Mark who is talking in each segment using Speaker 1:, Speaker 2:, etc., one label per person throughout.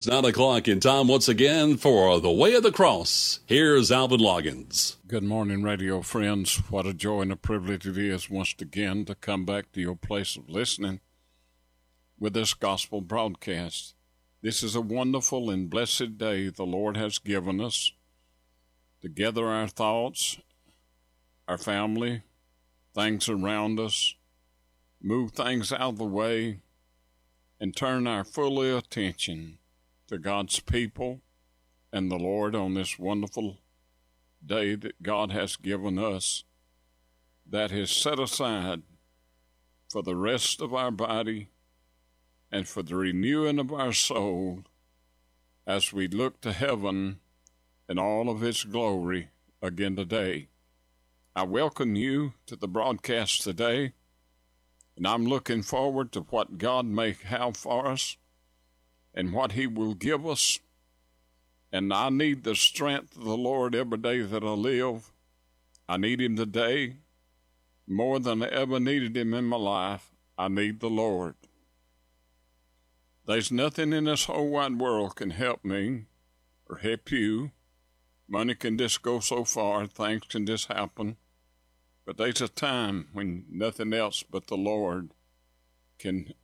Speaker 1: It's nine o'clock in time once again for the Way of the Cross. Here's Alvin Loggins.
Speaker 2: Good morning, radio friends. What a joy and a privilege it is once again to come back to your place of listening with this gospel broadcast. This is a wonderful and blessed day the Lord has given us to gather our thoughts, our family, things around us, move things out of the way, and turn our full attention to God's people and the Lord on this wonderful day that God has given us that is set aside for the rest of our body and for the renewing of our soul as we look to heaven and all of its glory again today. I welcome you to the broadcast today, and I'm looking forward to what God may have for us and what He will give us. And I need the strength of the Lord every day that I live. I need Him today more than I ever needed Him in my life. I need the Lord. There's nothing in this whole wide world can help me or help you. Money can just go so far, things can just happen. But there's a time when nothing else but the Lord can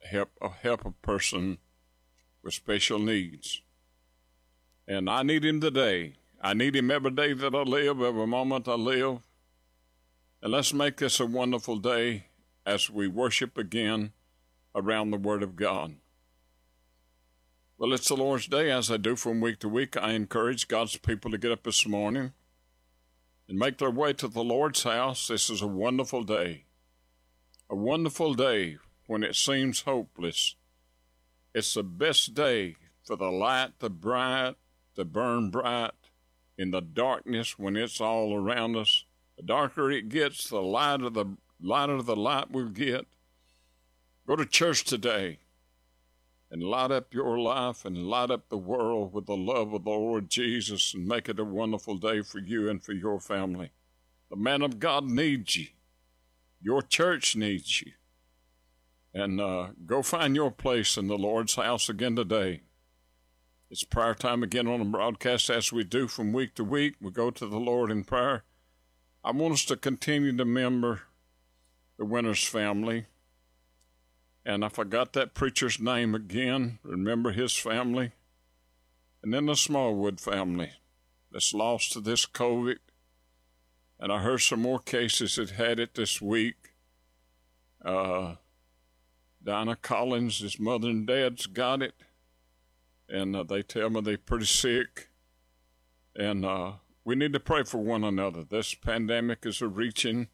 Speaker 2: help help a person with special needs. And I need him today. I need him every day that I live, every moment I live. And let's make this a wonderful day as we worship again around the Word of God. Well, it's the Lord's Day, as I do from week to week. I encourage God's people to get up this morning and make their way to the Lord's house. This is a wonderful day. A wonderful day when it seems hopeless it's the best day for the light to bright, to burn bright in the darkness when it's all around us. The darker it gets, the lighter the lighter the light will get. Go to church today and light up your life and light up the world with the love of the Lord Jesus and make it a wonderful day for you and for your family. The man of God needs you. Your church needs you and uh, go find your place in the Lord's house again today. It's prayer time again on the broadcast as we do from week to week. We go to the Lord in prayer. I want us to continue to remember the Winters family. And I forgot that preacher's name again. Remember his family. And then the Smallwood family that's lost to this COVID. And I heard some more cases that had it this week. Uh, Dinah Collins, his mother and dad's got it, and uh, they tell me they're pretty sick. And uh, we need to pray for one another. This pandemic is reaching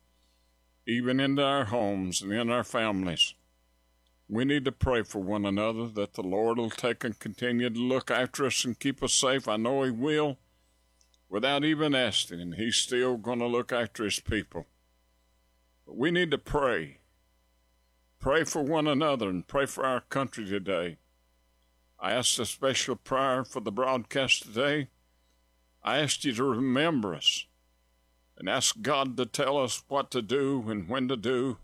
Speaker 2: even into our homes and in our families. We need to pray for one another that the Lord will take and continue to look after us and keep us safe. I know He will without even asking, He's still going to look after His people. But we need to pray Pray for one another and pray for our country today. I asked a special prayer for the broadcast today. I asked you to remember us and ask God to tell us what to do and when to do.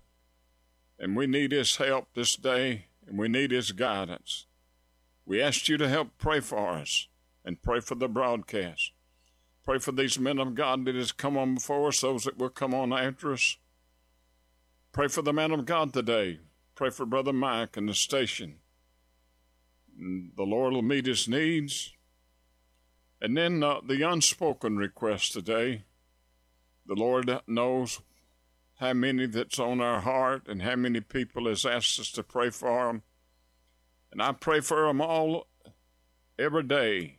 Speaker 2: And we need His help this day and we need His guidance. We asked you to help pray for us and pray for the broadcast. Pray for these men of God that has come on before us, those that will come on after us. Pray for the man of God today. Pray for Brother Mike and the station. The Lord will meet his needs. And then uh, the unspoken request today. The Lord knows how many that's on our heart and how many people has asked us to pray for them. And I pray for them all every day,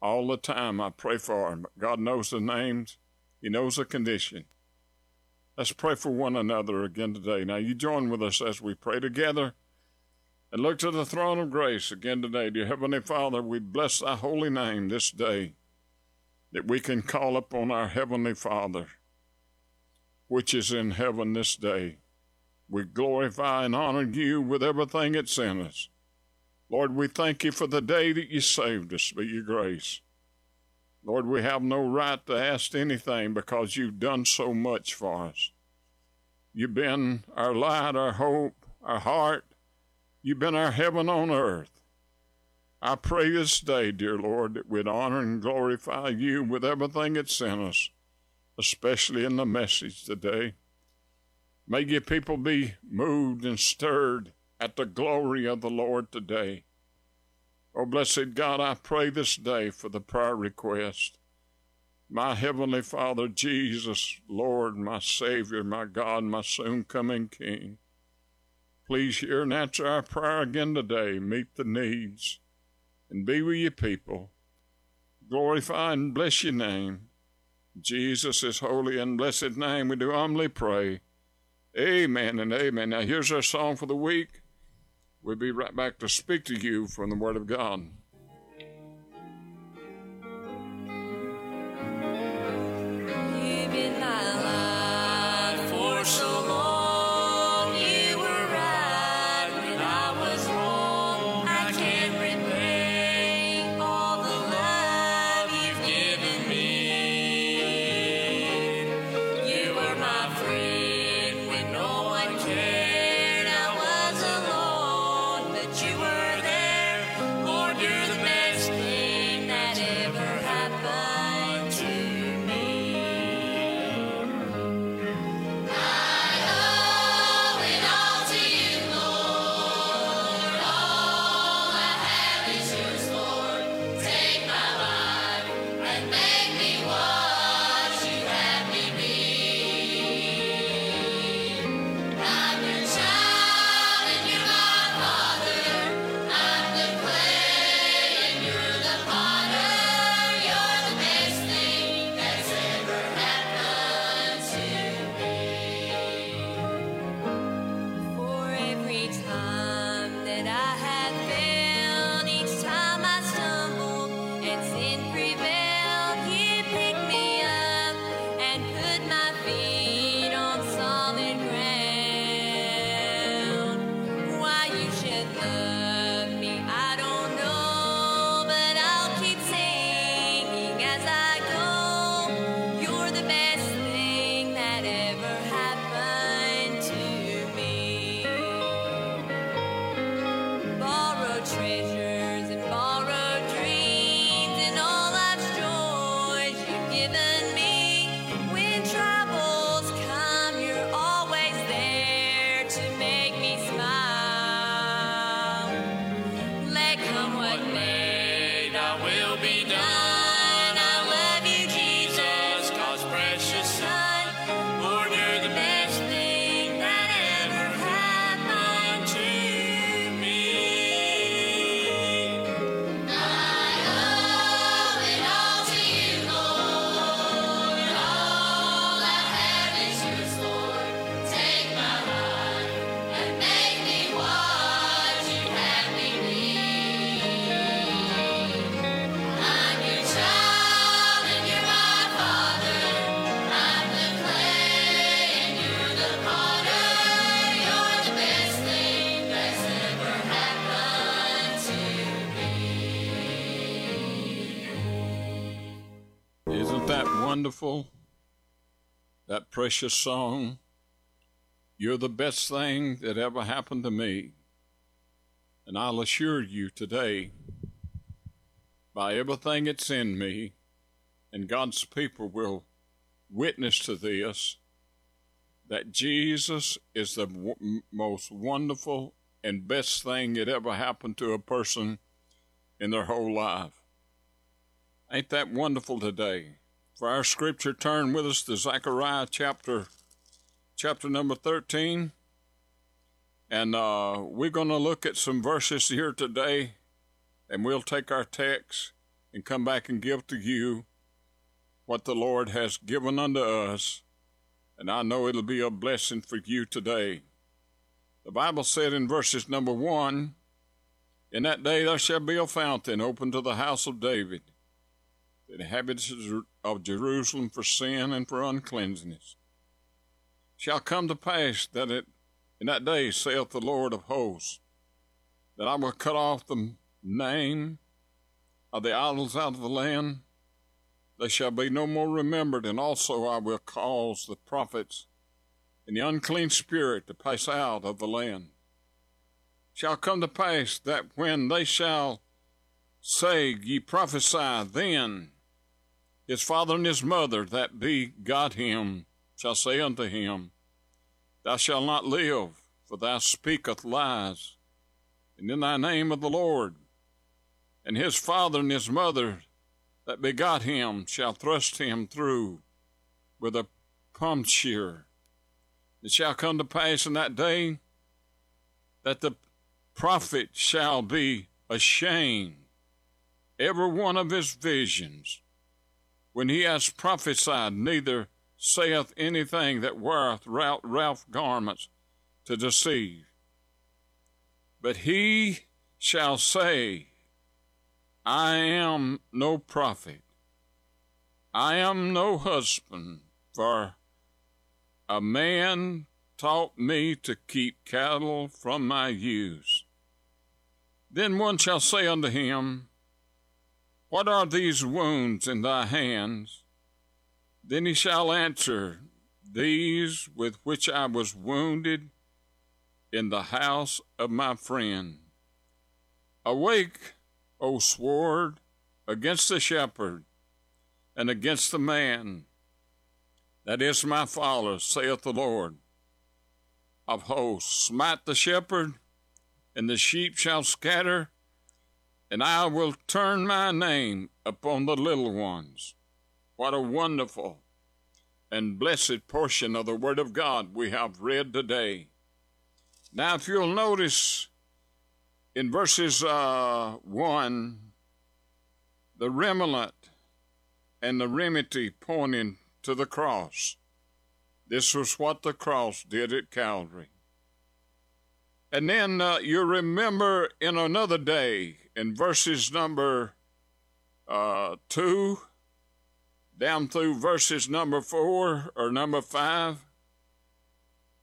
Speaker 2: all the time. I pray for them. God knows the names, He knows the condition. Let's pray for one another again today. Now, you join with us as we pray together and look to the throne of grace again today. Dear Heavenly Father, we bless thy holy name this day that we can call upon our Heavenly Father, which is in heaven this day. We glorify and honor you with everything that's in us. Lord, we thank you for the day that you saved us by your grace. Lord, we have no right to ask anything because you've done so much for us. You've been our light, our hope, our heart. You've been our heaven on earth.
Speaker 3: I pray this day, dear Lord, that we'd honor and glorify you with everything that's in us, especially in the message today. May your people be moved and stirred at the glory of the Lord today. Oh, blessed God, I pray this day for the prayer request. My Heavenly Father, Jesus, Lord, my Savior, my God, my soon coming King, please hear and answer our prayer again today. Meet the needs and be with your people. Glorify and bless your name. Jesus' is holy and blessed name, we do humbly pray. Amen and amen. Now, here's our song for the week. We'll be right back to speak to you from the Word of God. Wonderful? That precious song, You're the best thing that ever happened to me. And I'll assure you today, by everything that's in me, and God's people will witness to this, that Jesus is the w- most wonderful and best thing that ever happened to a person in their whole life. Ain't that wonderful today? For our scripture, turn with us to Zechariah chapter chapter number 13. And uh, we're going to look at some verses here today, and we'll take our text and come back and give to you what the Lord has given unto us. And I know it'll be a blessing for you today. The Bible said in verses number one, In that day there shall be a fountain open to the house of David the inhabitants of Jerusalem for sin and for uncleanness. Shall come to pass that it, in that day, saith the Lord of hosts, that I will cut off the name of the idols out of the land. They shall be no more remembered, and also I will cause the prophets and the unclean spirit to pass out of the land. Shall come to pass that when they shall
Speaker 2: say, Ye prophesy then. His father and his mother that begot him shall say unto him, Thou shalt not live, for thou speakest lies, and in thy name of the Lord. And his father and his mother that begot him shall thrust him through with a puncture. It shall come to pass in that day that the prophet shall be ashamed, every one of his visions, when he has prophesied, neither saith anything that weareth Ralph garments to deceive. But he shall say, I am no prophet, I am no husband, for a man taught me to keep cattle from my ewes. Then one shall say unto him, What are these wounds in thy hands? Then he shall answer, These with which I was wounded in the house of my friend. Awake, O sword, against the shepherd and against the man that is my father, saith the Lord of hosts. Smite the shepherd, and the sheep shall scatter, and I will turn my name upon the little ones. What a wonderful and blessed portion of the Word of God we have read today. Now, if you'll notice in verses uh, 1, the remnant and the remedy pointing to the cross. This was what the cross did at Calvary. And then uh, you remember in another day, in verses number uh, 2 down through verses number 4 or number 5,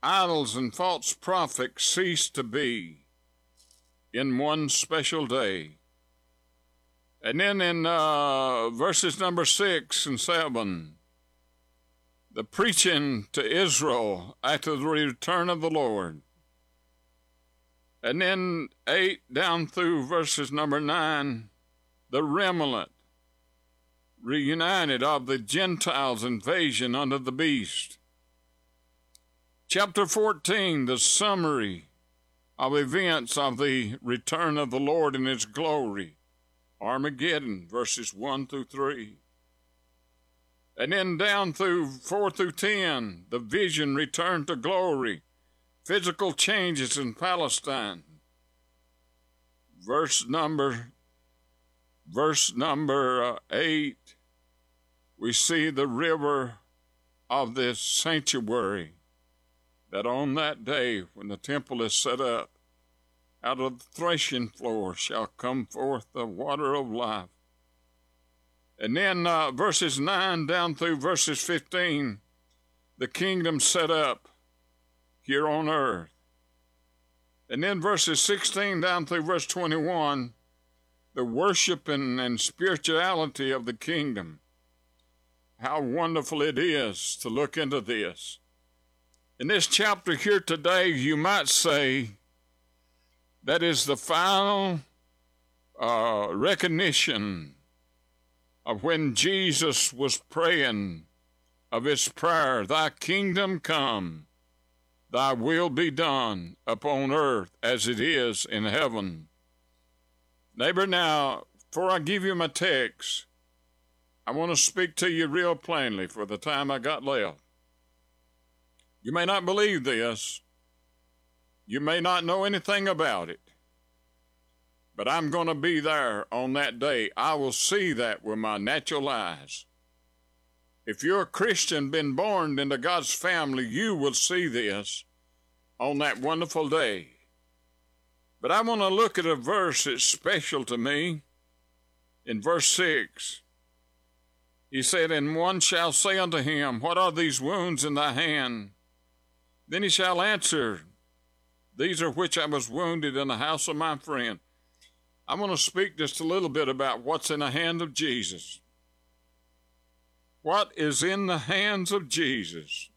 Speaker 2: idols and false prophets ceased to be in one special day. And then in uh, verses number 6 and 7, the preaching to Israel after the return of the Lord. And then 8 down through verses number 9, the remnant reunited of the Gentiles' invasion under the beast. Chapter 14, the summary of events of the return of the Lord in his glory. Armageddon, verses 1 through 3. And then down through 4 through 10, the vision returned to glory, physical changes in Palestine. Verse number verse number uh, 8 we see the river of this sanctuary that on that day when the temple is set up out of the threshing floor shall come forth the water of life and then uh, verses 9 down through verses 15, the kingdom set up here on earth. And then verses 16 down through verse 21, the worship and, and spirituality of the kingdom. How wonderful it is to look into this. In this chapter here today, you might say that is the final uh, recognition of when Jesus was praying of his prayer, Thy kingdom come, Thy will be done upon earth as it is in heaven. Neighbor, now, before I give you my text, I want to speak to you real plainly for the time I got left. You may not believe this. You may not know anything about it but I'm going to be there on that day. I will see that with my natural eyes. If you're a Christian, been born into God's family, you will see this on that wonderful day. But I want to look at a verse that's special to me. In verse 6, he said, And one shall say unto him, What are these wounds in thy hand? Then he shall answer, These are which I was wounded in the house of my friend. I'm going to speak just a little bit about what's in the hand of Jesus. What is in the hands of Jesus?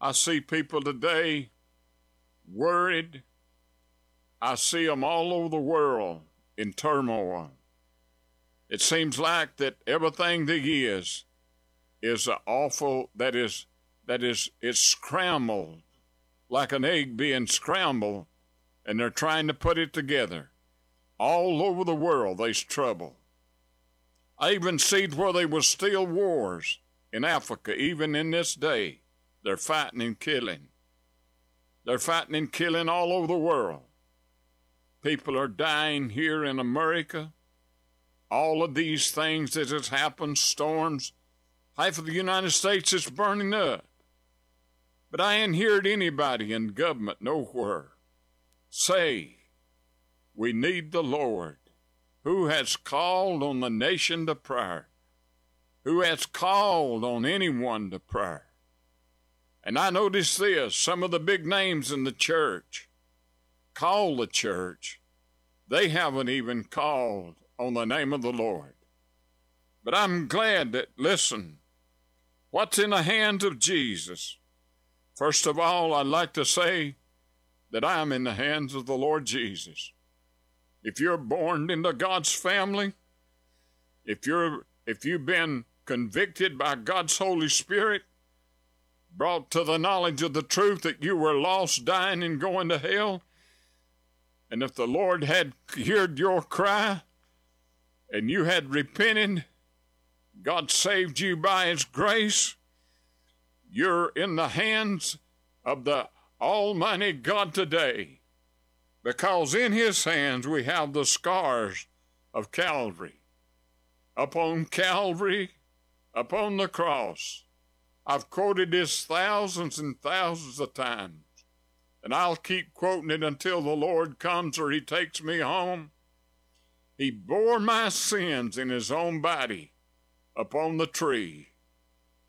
Speaker 2: I see people today worried. I see them all over the world in turmoil. It seems like that everything that is is awful that is that is it's scrambled like an egg being scrambled and they're trying to put it together. All over the world there's trouble. I even seed where there was still wars in Africa, even in this day. They're fighting and killing. They're fighting and killing all over the world. People are dying here in America. All of these things that has happened, storms, half of the United States is burning up. But I ain't heard anybody in government nowhere say, We need the Lord, who has called on the nation to prayer, who has called on anyone to prayer. And I notice this some of the big names in the church call the church, they haven't even called on the name of the Lord. But I'm glad that, listen, what's in the hands of Jesus? First of all, I'd like to say that I am in the hands of the Lord Jesus. If you're born into God's family, if you're if you've been convicted by God's Holy Spirit, brought to the knowledge of the truth that you were lost, dying, and going to hell, and if the Lord had heard your cry and you had repented, God saved you by His grace, you're in the hands of the Almighty God today because in His hands we have the scars of Calvary. Upon Calvary, upon the cross, I've quoted this thousands and thousands of times, and I'll keep quoting it until the Lord comes or He takes me home. He bore my sins in His own body upon the tree.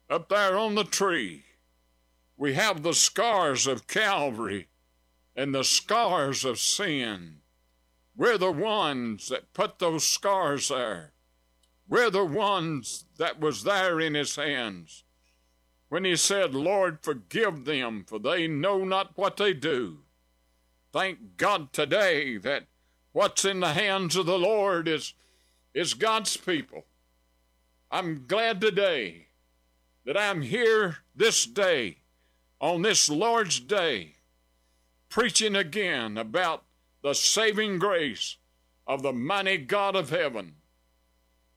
Speaker 2: Up there on the tree, we have the scars of Calvary and the scars of sin. We're the ones that put those scars there. We're the ones that was there in his hands when he said, Lord, forgive them, for they know not what they do. Thank God today that what's in the hands of the Lord is, is God's people. I'm glad today that I'm here this day, on this Lord's day, preaching again about the saving grace of the mighty God of heaven.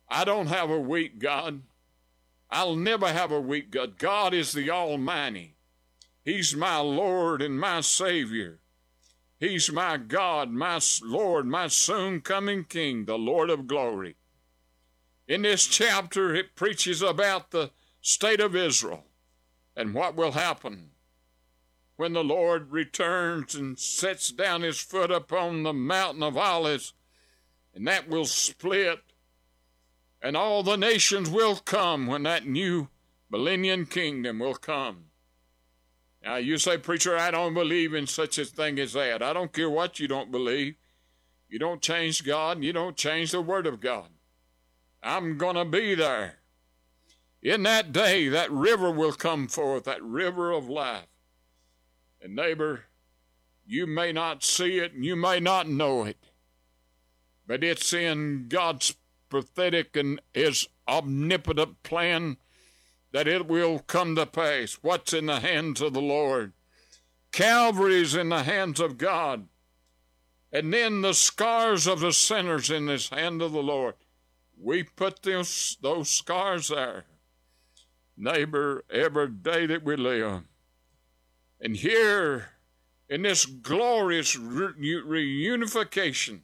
Speaker 2: I don't have a weak God. I'll never have a weak God. God is the Almighty. He's my Lord and my Savior. He's my God, my Lord, my soon coming King, the Lord of glory. In this chapter, it preaches about the state of Israel and what will happen when the Lord returns and sets down his foot upon the mountain of Olives, and that will split and all the nations will come when that new millennium kingdom will come. Now, you say, Preacher, I don't believe in such a thing as that. I don't care what you don't believe. You don't change God, and you don't change the Word of God. I'm going to be there. In that day, that river will come forth, that river of life. And, neighbor, you may not see it and you may not know it, but it's in God's prophetic and his omnipotent plan that it will come to pass. What's in the hands of the Lord? Calvary's in the hands of God. And then the scars of the sinners in this hand of the Lord. We put those, those scars there, neighbor, every day that we live. And here, in this glorious reunification,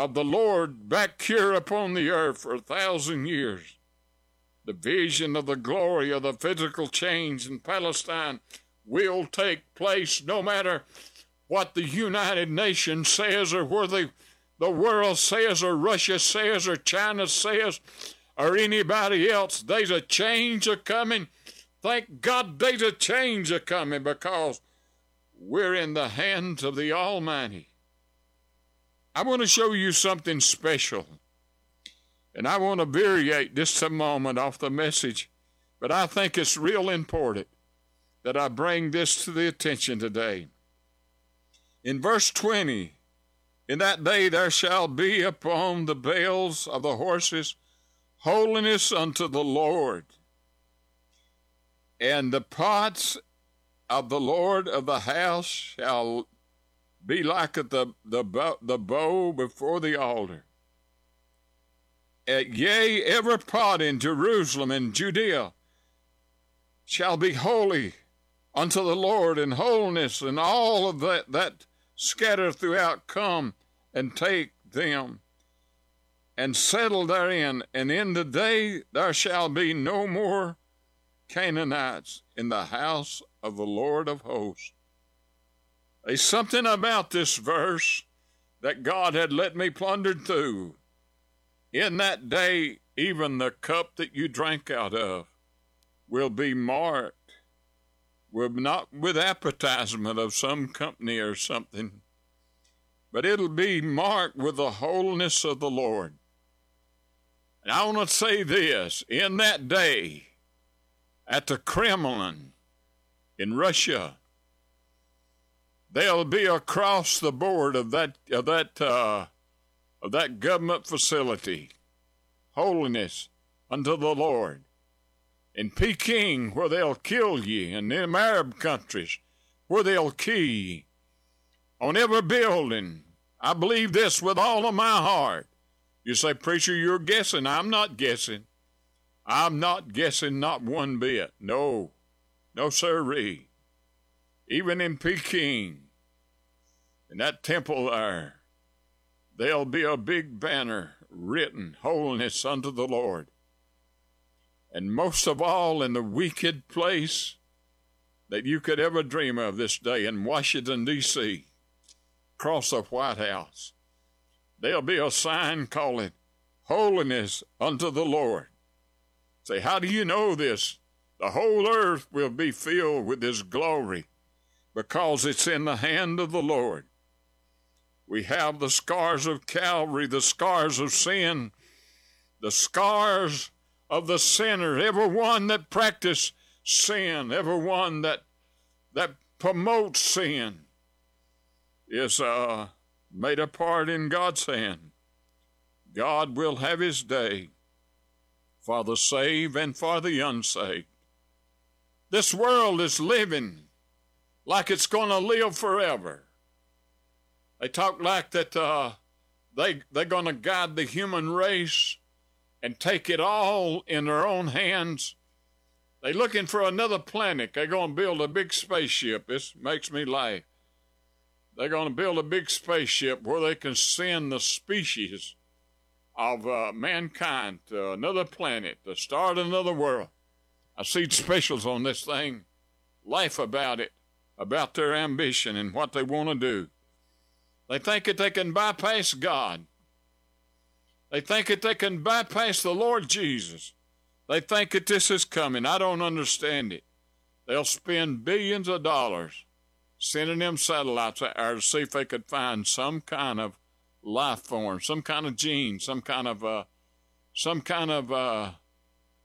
Speaker 2: of the Lord back here upon the earth for a thousand years. The vision of the glory of the physical change in Palestine will take place no matter what the United Nations says or where the, the world says or Russia says or China says or anybody else. There's a change a coming. Thank God there's a change a coming because we're in the hands of the Almighty. I want to show you something special. And I want to variate just a moment off the message, but I think it's real important that I bring this to the attention today. In verse 20, In that day there shall be upon the bells of the horses holiness unto the Lord. And the pots of the Lord of the house shall be like the, the, the bow before the altar. Uh, yea, every pot in Jerusalem and Judea shall be holy unto the Lord in holiness, and all of that that throughout come and take them and settle therein. And in the day there shall be no more Canaanites in the house of the Lord of hosts. There's something about this verse that God had let me plunder through. In that day, even the cup that you drank out of will be marked, will not with advertisement of some company or something, but it'll be marked with the wholeness of the Lord. And I want to say this in that day, at the Kremlin in Russia, they'll be across the board of that of that uh, of that government facility, holiness unto the Lord. In Peking, where they'll kill ye, and in Arab countries, where they'll kill ye, on every building. I believe this with all of my heart. You say, Preacher, you're guessing. I'm not guessing. I'm not guessing not one bit. No, no, sirree. Even in Peking, in that temple there, there'll be a big banner written, Holiness unto the Lord. And most of all, in the wicked place that you could ever dream of this day in Washington, D.C., across the White House, there'll be a sign calling, Holiness unto the Lord. Say, how do you know this? The whole earth will be filled with His glory because it's in the hand of the Lord. We have the scars of Calvary, the scars of sin, the scars of the sinner, everyone that practice sin, everyone that that promotes sin is uh, made a part in God's hand. God will have his day for the saved and for the unsaved. This world is living like it's going to live forever. They talk like that uh, they, they're going to guide the human race and take it all in their own hands. They're looking for another planet. They're going to build a big spaceship. This makes me laugh. They're going to build a big spaceship where they can send the species of uh, mankind to another planet, to start another world. I see specials on this thing, laugh about it, about their ambition and what they want to do. They think that they can bypass God. They think that they can bypass the Lord Jesus. They think that this is coming. I don't understand it. They'll spend billions of dollars sending them satellites out there to see if they could find some kind of life form, some kind of gene, some kind of uh, some kind of uh,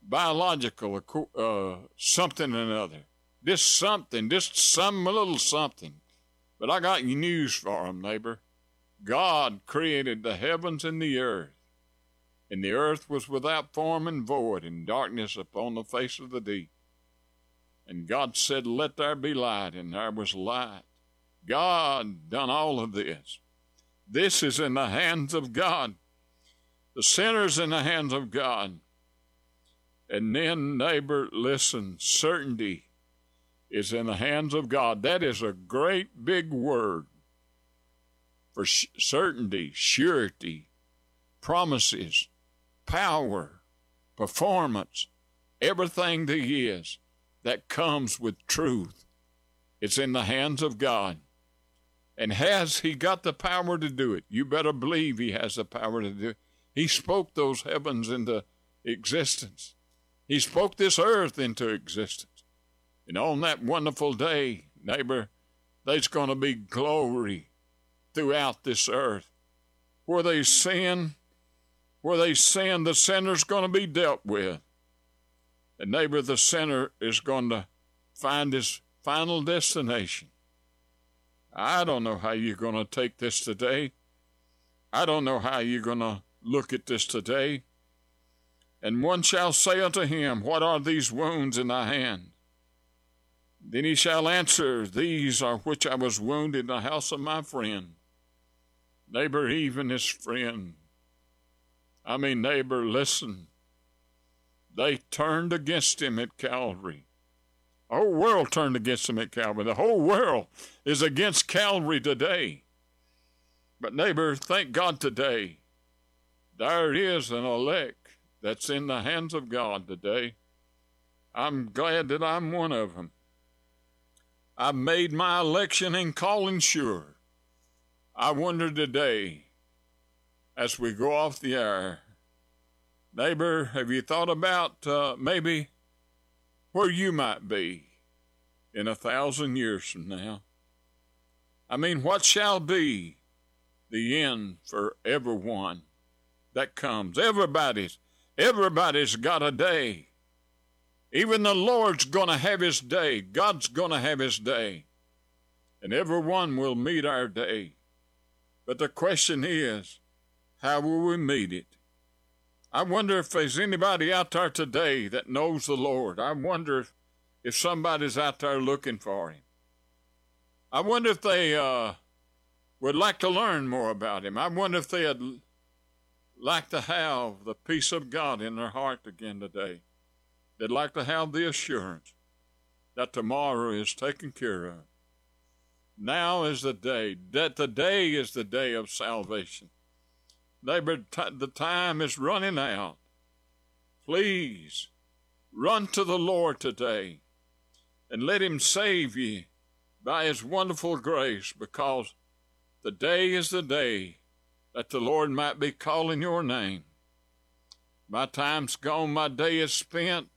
Speaker 2: biological uh, something or another. This something, just some little something. But I got news for them, neighbor. God created the heavens and the earth, and the earth was without form and void, and darkness upon the face of the deep. And God said, Let there be light, and there was light. God done all of this. This is in the hands of God. The sinner's in the hands of God. And then, neighbor, listen, certainty is in the hands of God. That is a great big word for certainty, surety, promises, power, performance, everything that is that comes with truth. It's in the hands of God. And has he got the power to do it? You better believe he has the power to do it. He spoke those heavens into existence. He spoke this earth into existence. And on that wonderful day, neighbor, there's going to be glory throughout this earth. Where they sin, where they sin, the sinner's going to be dealt with. And neighbor, the sinner is going to find his final destination. I don't know how you're going to take this today. I don't know how you're going to look at this today. And one shall say unto him, What are these wounds in thy hand? Then he shall answer, These are which I was wounded in the house of my friend. Neighbor, even his friend. I mean, neighbor, listen. They turned against him at Calvary. Whole world turned against him at Calvary. The whole world is against Calvary today. But, neighbor, thank God today. There is an elect that's in the hands of God today. I'm glad that I'm one of them. I've made my election and calling sure. I wonder today, as we go off the air, neighbor, have you thought about uh, maybe where you might be in a thousand years from now? I mean, what shall be the end for everyone that comes? Everybody's, everybody's got a day. Even the Lord's going to have his day. God's going to have his day. And everyone will meet our day. But the question is, how will we meet it? I wonder if there's anybody out there today that knows the Lord. I wonder if, if somebody's out there looking for him. I wonder if they uh, would like to learn more about him. I wonder if they'd like to have the peace of God in their heart again today. They'd like to have the assurance that tomorrow is taken care of. Now is the day, that the day is the day of salvation. The time is running out. Please run to the Lord today and let Him save you by His wonderful grace because the day is the day that the Lord might be calling your name. My time's gone, my day is spent.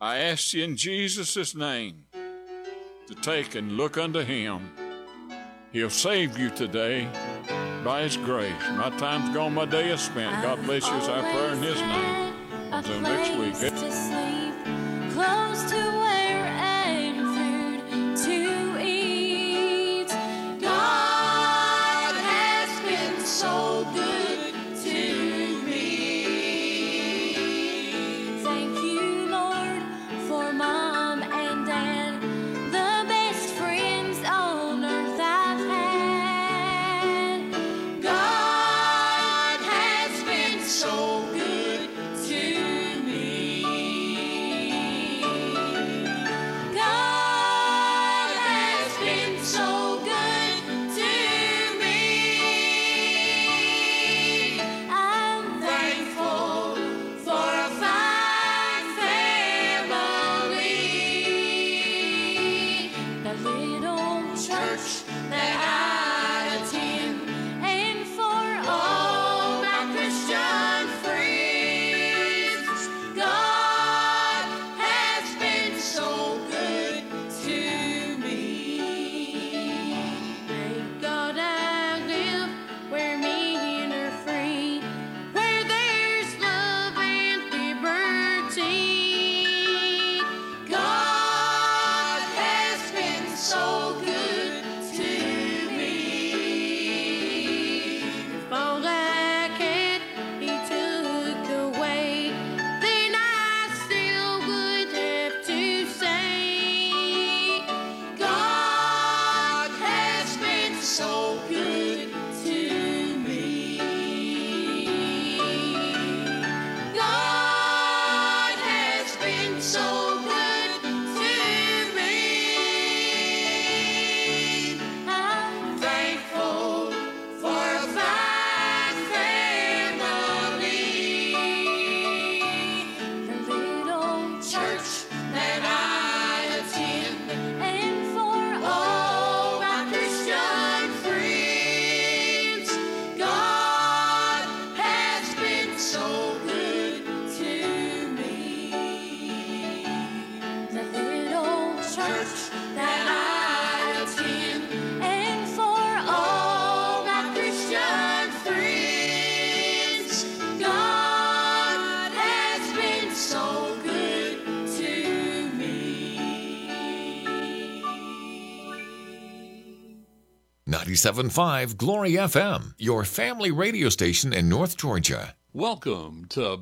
Speaker 2: I ask you in Jesus' name to take and look unto him. He'll save you today by his grace. My time's gone, my day is spent. God bless you as I pray in his name. Until next week. church.
Speaker 4: 97.5 Glory FM, your family radio station in North Georgia.
Speaker 1: Welcome to